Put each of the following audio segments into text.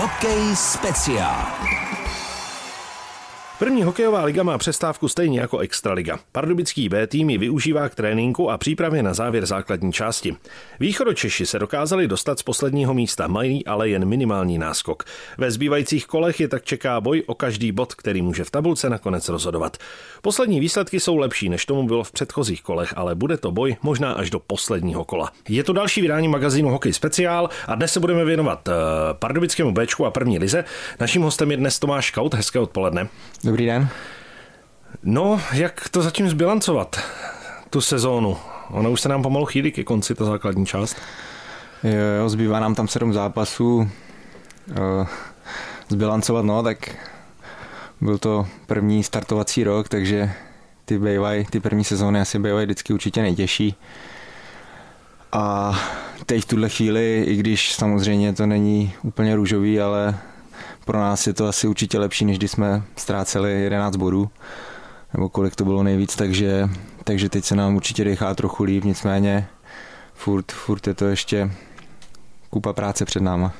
Hokej speciál. První hokejová liga má přestávku stejně jako Extraliga. Pardubický B tým ji využívá k tréninku a přípravě na závěr základní části. Východočeši se dokázali dostat z posledního místa, mají ale jen minimální náskok. Ve zbývajících kolech je tak čeká boj o každý bod, který může v tabulce nakonec rozhodovat. Poslední výsledky jsou lepší, než tomu bylo v předchozích kolech, ale bude to boj možná až do posledního kola. Je to další vydání magazínu Hokej Speciál a dnes se budeme věnovat uh, Pardubickému Bčku a první lize. Naším hostem je dnes Tomáš Kaut. Hezké odpoledne. Dobrý den. No, jak to zatím zbilancovat, tu sezónu? Ona už se nám pomalu chýlí ke konci, ta základní část. Jo, jo zbývá nám tam sedm zápasů. Uh, zbilancovat, no, tak byl to první startovací rok, takže ty bývají, ty první sezóny asi bývají vždycky určitě nejtěžší. A teď v tuhle chvíli, i když samozřejmě to není úplně růžový, ale pro nás je to asi určitě lepší, než když jsme ztráceli 11 bodů, nebo kolik to bylo nejvíc, takže, takže teď se nám určitě dechá trochu líp, nicméně furt, furt je to ještě kupa práce před náma.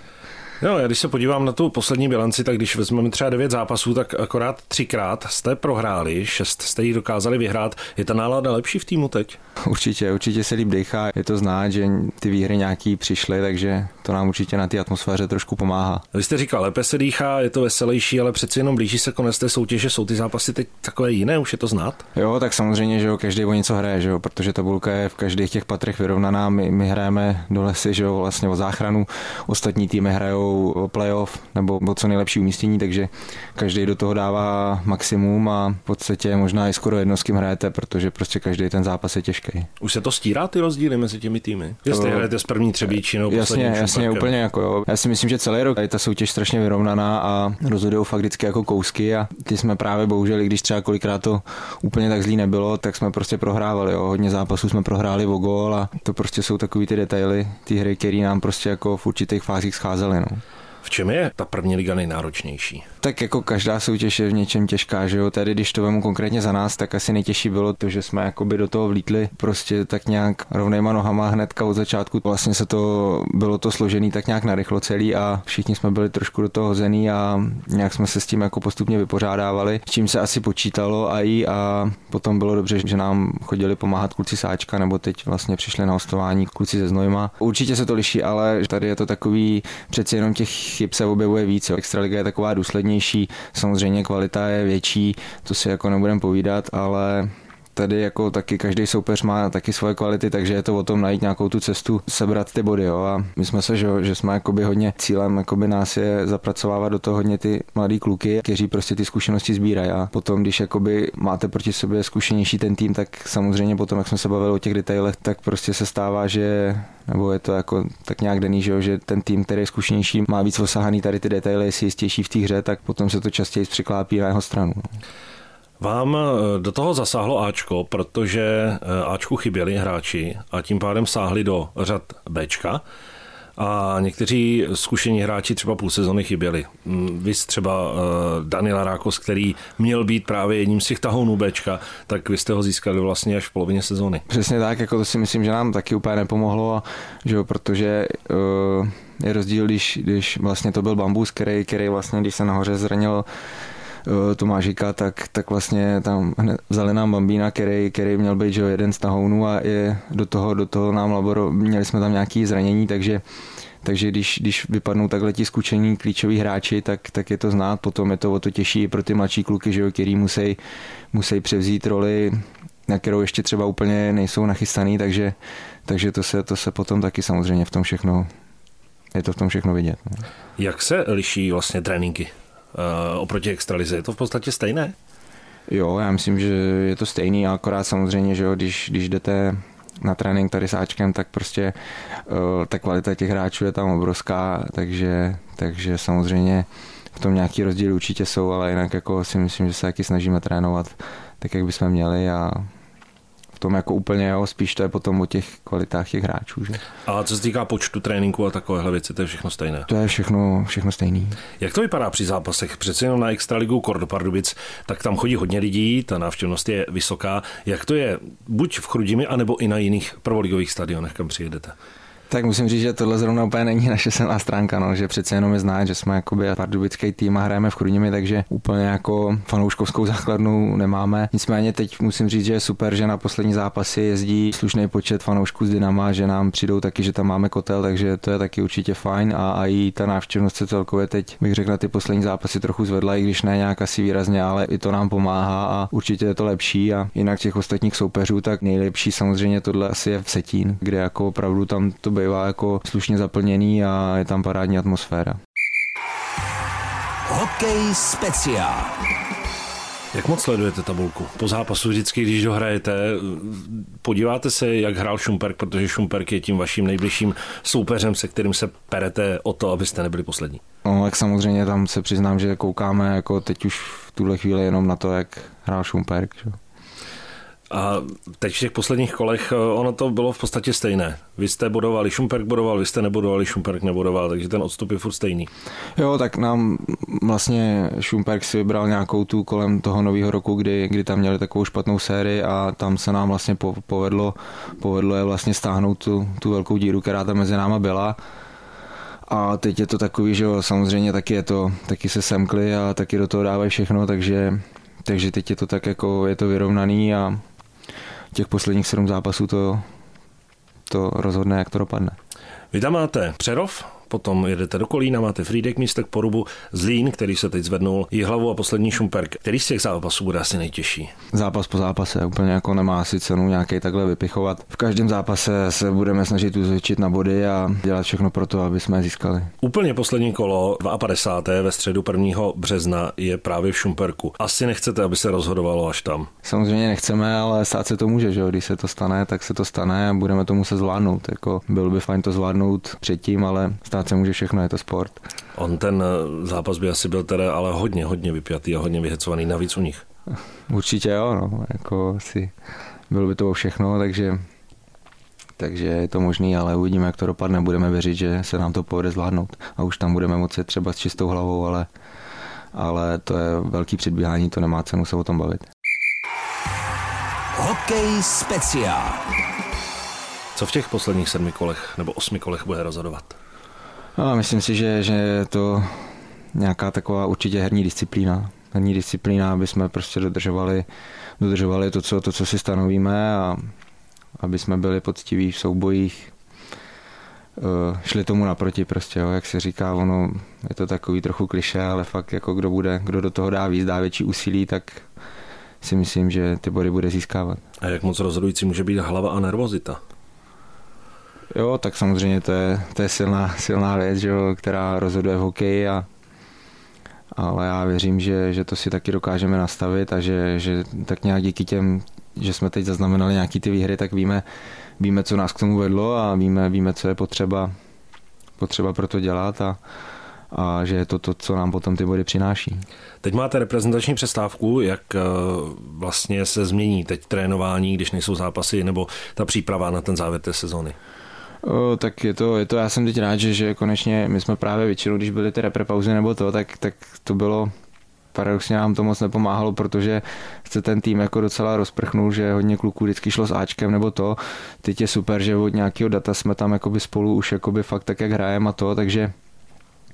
No, já když se podívám na tu poslední bilanci, tak když vezmeme třeba devět zápasů, tak akorát třikrát jste prohráli, šest jste jich dokázali vyhrát. Je ta nálada lepší v týmu teď? Určitě, určitě se líp dechá. Je to znát, že ty výhry nějaký přišly, takže to nám určitě na té atmosféře trošku pomáhá. Vy jste říkal, lépe se dýchá, je to veselější, ale přeci jenom blíží se konec té soutěže, jsou ty zápasy teď takové jiné, už je to znát? Jo, tak samozřejmě, že jo, každý o něco hraje, že jo, protože tabulka je v každých těch patrech vyrovnaná. My, my hrajeme do lesy, že jo, vlastně o záchranu, ostatní týmy hrajou o playoff nebo o co nejlepší umístění, takže každý do toho dává maximum a v podstatě možná i skoro jedno s kým hrajete, protože prostě každý ten zápas je těžký. Už se to stírá ty rozdíly mezi těmi týmy? Jestli hrajete s první třebíči nebo Jasně, jasně, úplně jako jo. Já si myslím, že celý rok je ta soutěž strašně vyrovnaná a rozhodují fakt vždycky jako kousky a ty jsme právě bohužel, i když třeba kolikrát to úplně tak zlý nebylo, tak jsme prostě prohrávali. Jo. Hodně zápasů jsme prohráli o gól a to prostě jsou takový ty detaily, ty hry, které nám prostě jako v určitých fázích scházely. No. V čem je ta první liga nejnáročnější? Tak jako každá soutěž je v něčem těžká, že jo. Tady, když to vemu konkrétně za nás, tak asi nejtěžší bylo to, že jsme jakoby do toho vlítli prostě tak nějak rovnýma nohama hnedka od začátku. Vlastně se to, bylo to složený tak nějak narychlo celý a všichni jsme byli trošku do toho hozený a nějak jsme se s tím jako postupně vypořádávali, s čím se asi počítalo a i a potom bylo dobře, že nám chodili pomáhat kluci Sáčka, nebo teď vlastně přišli na hostování kluci ze Znojma. Určitě se to liší, ale tady je to takový přeci jenom těch chyb se objevuje víc. Extraliga je taková důslednější, samozřejmě kvalita je větší, to si jako nebudem povídat, ale tady jako taky každý soupeř má taky svoje kvality, takže je to o tom najít nějakou tu cestu, sebrat ty body. Jo. A my jsme se, že, že jsme jakoby hodně cílem jakoby nás je zapracovávat do toho hodně ty mladý kluky, kteří prostě ty zkušenosti sbírají. A potom, když jakoby máte proti sobě zkušenější ten tým, tak samozřejmě potom, jak jsme se bavili o těch detailech, tak prostě se stává, že nebo je to jako tak nějak dený, že, že ten tým, který je zkušenější, má víc osahaný tady ty detaily, je si jistější v té hře, tak potom se to častěji překlápí na jeho stranu. No. Vám eh, do toho zasáhlo Ačko, protože eh, Ačku chyběli hráči a tím pádem sáhli do řad Bčka a někteří zkušení hráči třeba půl sezony chyběli. Mm, vy třeba uh, Daniela Rákos, který měl být právě jedním z těch tahounů Bčka, tak vy jste ho získali vlastně až v polovině sezóny. Přesně tak, jako to si myslím, že nám taky úplně nepomohlo, že jo, protože je rozdíl, když, když vlastně to byl Bambus, který, který vlastně, když se nahoře zranil Eh, Tomášika, tak, tak vlastně tam vzali nám Bambína, který, který měl být že jeden z tahounů a je do toho, do toho nám laboro, měli jsme tam nějaké zranění, takže takže když, když vypadnou takhle ti zkušení klíčoví hráči, tak, tak je to znát, potom je to o to těžší pro ty mladší kluky, že jo, který musí, musí převzít roli, na kterou ještě třeba úplně nejsou nachystaný, takže, takže to, se, to se potom taky samozřejmě v tom všechno, je to v tom všechno vidět. No. Jak se liší vlastně tréninky oproti extralize. Je to v podstatě stejné? Jo, já myslím, že je to stejný, akorát samozřejmě, že jo, když, když jdete na trénink tady s Ačkem, tak prostě uh, ta kvalita těch hráčů je tam obrovská, takže, takže samozřejmě v tom nějaký rozdíly určitě jsou, ale jinak jako si myslím, že se taky snažíme trénovat tak, jak bychom měli a tom jako úplně, jo, spíš to je potom o těch kvalitách těch hráčů. Že? A co se týká počtu tréninků a takovéhle věci, to je všechno stejné? To je všechno, všechno stejný. Jak to vypadá při zápasech? Přece jenom na Extraligu Kordo Pardubic, tak tam chodí hodně lidí, ta návštěvnost je vysoká. Jak to je buď v Chrudimi, anebo i na jiných prvoligových stadionech, kam přijedete? Tak musím říct, že tohle zrovna úplně není naše silná stránka, no, že přece jenom je znát, že jsme jakoby pardubický tým a hrajeme v Chrudimi, takže úplně jako fanouškovskou základnu nemáme. Nicméně teď musím říct, že je super, že na poslední zápasy jezdí slušný počet fanoušků z Dynama, že nám přijdou taky, že tam máme kotel, takže to je taky určitě fajn a, a i ta návštěvnost se celkově teď bych řekl, ty poslední zápasy trochu zvedla, i když ne nějak asi výrazně, ale i to nám pomáhá a určitě je to lepší a jinak těch ostatních soupeřů, tak nejlepší samozřejmě tohle asi je v Setín, kde jako opravdu tam to bývá jako slušně zaplněný a je tam parádní atmosféra. Hokej speciál. Jak moc sledujete tabulku? Po zápasu vždycky, když dohrajete, podíváte se, jak hrál Šumperk, protože Šumperk je tím vaším nejbližším soupeřem, se kterým se perete o to, abyste nebyli poslední. No, tak samozřejmě tam se přiznám, že koukáme jako teď už v tuhle chvíli jenom na to, jak hrál Šumperk. Že? A teď v těch posledních kolech eh, ono to bylo v podstatě stejné. Vy jste bodovali, Šumperk bodoval, vy jste nebodovali, Šumperk nebodoval, takže ten odstup je furt stejný. Jo, tak nám vlastně Šumperk si vybral nějakou tu kolem toho nového roku, kdy, kdy tam měli takovou špatnou sérii a tam se nám vlastně povedlo, povedlo je vlastně stáhnout tu, tu velkou díru, která tam mezi náma byla. A teď je to takový, že jo, samozřejmě taky je to, taky se semkli a taky do toho dávají všechno, takže, takže teď je to tak jako, je to vyrovnaný a těch posledních sedm zápasů to, to rozhodne, jak to dopadne. Vy tam máte Přerov, potom jedete do Kolína, máte Frídek, místek Porubu, Zlín, který se teď zvednul, hlavu a poslední Šumperk. Který z těch zápasů bude asi nejtěžší? Zápas po zápase, úplně jako nemá asi cenu nějaký takhle vypichovat. V každém zápase se budeme snažit uzvětšit na body a dělat všechno pro to, aby jsme je získali. Úplně poslední kolo 52. ve středu 1. března je právě v Šumperku. Asi nechcete, aby se rozhodovalo až tam. Samozřejmě nechceme, ale stát se to může, že když se to stane, tak se to stane a budeme to muset zvládnout. Jako bylo by fajn to zvládnout předtím, ale stát stát se může všechno, je to sport. On ten eh, zápas by asi byl teda ale hodně, hodně vypjatý a hodně vyhecovaný navíc u nich. Určitě jo, no, jako si bylo by to všechno, takže takže je to možný, ale uvidíme, jak to dopadne. Budeme věřit, že se nám to povede zvládnout a už tam budeme moci třeba s čistou hlavou, ale, ale to je velký předbíhání, to nemá cenu se o tom bavit. Hokej speciál. Co v těch posledních sedmi kolech nebo osmi kolech bude rozhodovat? No, myslím si, že, že je to nějaká taková určitě herní disciplína. Herní disciplína, aby jsme prostě dodržovali, dodržovali to, co, to, co si stanovíme a aby jsme byli poctiví v soubojích, eh, šli tomu naproti prostě, jo, jak se říká, ono je to takový trochu kliše, ale fakt jako kdo bude, kdo do toho dá víc, dá větší úsilí, tak si myslím, že ty body bude získávat. A jak moc rozhodující může být hlava a nervozita? Jo, tak samozřejmě to je, to je silná, silná věc, že jo, která rozhoduje v hokeji, a, ale já věřím, že, že to si taky dokážeme nastavit a že, že tak nějak díky těm, že jsme teď zaznamenali nějaký ty výhry, tak víme, víme, co nás k tomu vedlo a víme, víme co je potřeba, potřeba pro to dělat a, a že je to to, co nám potom ty body přináší. Teď máte reprezentační přestávku, jak eh, vlastně se změní teď trénování, když nejsou zápasy, nebo ta příprava na ten závěr té sezóny? O, tak je to, je to, já jsem teď rád, že, že konečně my jsme právě většinou, když byly ty repre pauzy nebo to, tak, tak to bylo paradoxně nám to moc nepomáhalo, protože se ten tým jako docela rozprchnul, že hodně kluků vždycky šlo s Ačkem nebo to. Teď je super, že od nějakého data jsme tam jakoby spolu už jakoby fakt tak, jak hrajeme a to, takže,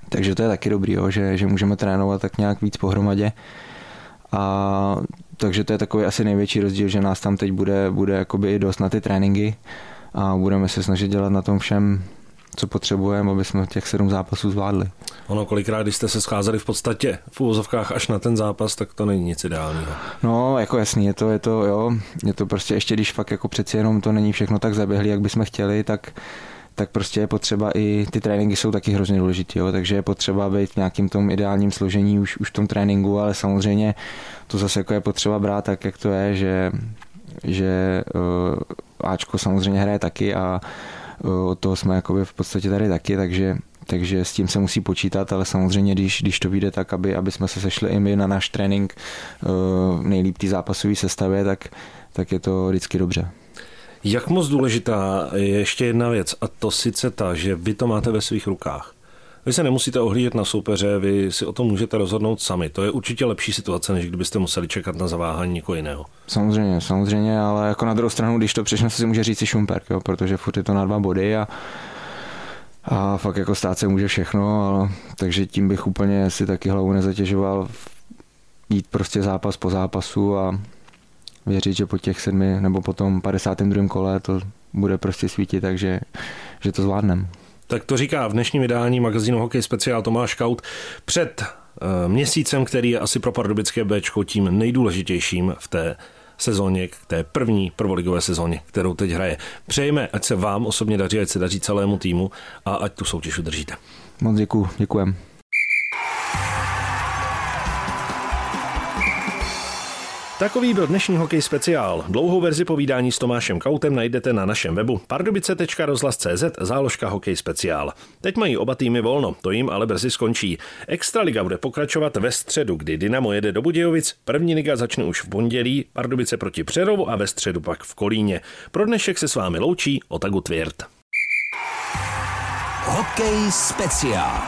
takže to je taky dobrý, jo, že, že můžeme trénovat tak nějak víc pohromadě. A takže to je takový asi největší rozdíl, že nás tam teď bude, bude jakoby i dost na ty tréninky a budeme se snažit dělat na tom všem, co potřebujeme, aby jsme těch sedm zápasů zvládli. Ono kolikrát, když jste se scházeli v podstatě v úvozovkách až na ten zápas, tak to není nic ideálního. No, jako jasný, je to, je to, jo, je to prostě ještě, když fakt jako přeci jenom to není všechno tak zaběhlý, jak bychom chtěli, tak tak prostě je potřeba i ty tréninky jsou taky hrozně důležité, jo, takže je potřeba být v nějakým tom ideálním složení už, už v tom tréninku, ale samozřejmě to zase jako je potřeba brát tak, jak to je, že že uh, Ačko samozřejmě hraje taky a uh, od toho jsme jakoby v podstatě tady taky, takže takže s tím se musí počítat, ale samozřejmě, když, když to vyjde tak, aby, aby jsme se sešli i my na náš trénink uh, nejlíp té zápasové sestavě, tak, tak je to vždycky dobře. Jak moc důležitá je ještě jedna věc, a to sice ta, že vy to máte ve svých rukách. Vy se nemusíte ohlížet na soupeře, vy si o tom můžete rozhodnout sami. To je určitě lepší situace, než kdybyste museli čekat na zaváhání někoho jiného. Samozřejmě, samozřejmě, ale jako na druhou stranu, když to přišlo, si může říct si Šumperk, jo, protože furt je to na dva body a a fakt jako stát se může všechno, ale, takže tím bych úplně si taky hlavu nezatěžoval jít prostě zápas po zápasu a věřit, že po těch sedmi nebo po tom 52. kole to bude prostě svítit, takže že to zvládnem. Tak to říká v dnešním vydání magazínu Hokej Speciál Tomáš Kaut před uh, měsícem, který je asi pro pardubické Bčko tím nejdůležitějším v té sezóně, k té první prvoligové sezóně, kterou teď hraje. Přejeme, ať se vám osobně daří, ať se daří celému týmu a ať tu soutěž udržíte. Moc děkuji, děkujem. Takový byl dnešní hokej speciál. Dlouhou verzi povídání s Tomášem Kautem najdete na našem webu pardubice.rozhlas.cz záložka hokej speciál. Teď mají oba týmy volno, to jim ale brzy skončí. Extraliga bude pokračovat ve středu, kdy Dynamo jede do Budějovic, první liga začne už v pondělí, Pardubice proti Přerovu a ve středu pak v Kolíně. Pro dnešek se s vámi loučí Otagu Tvěrt. Hokej speciál.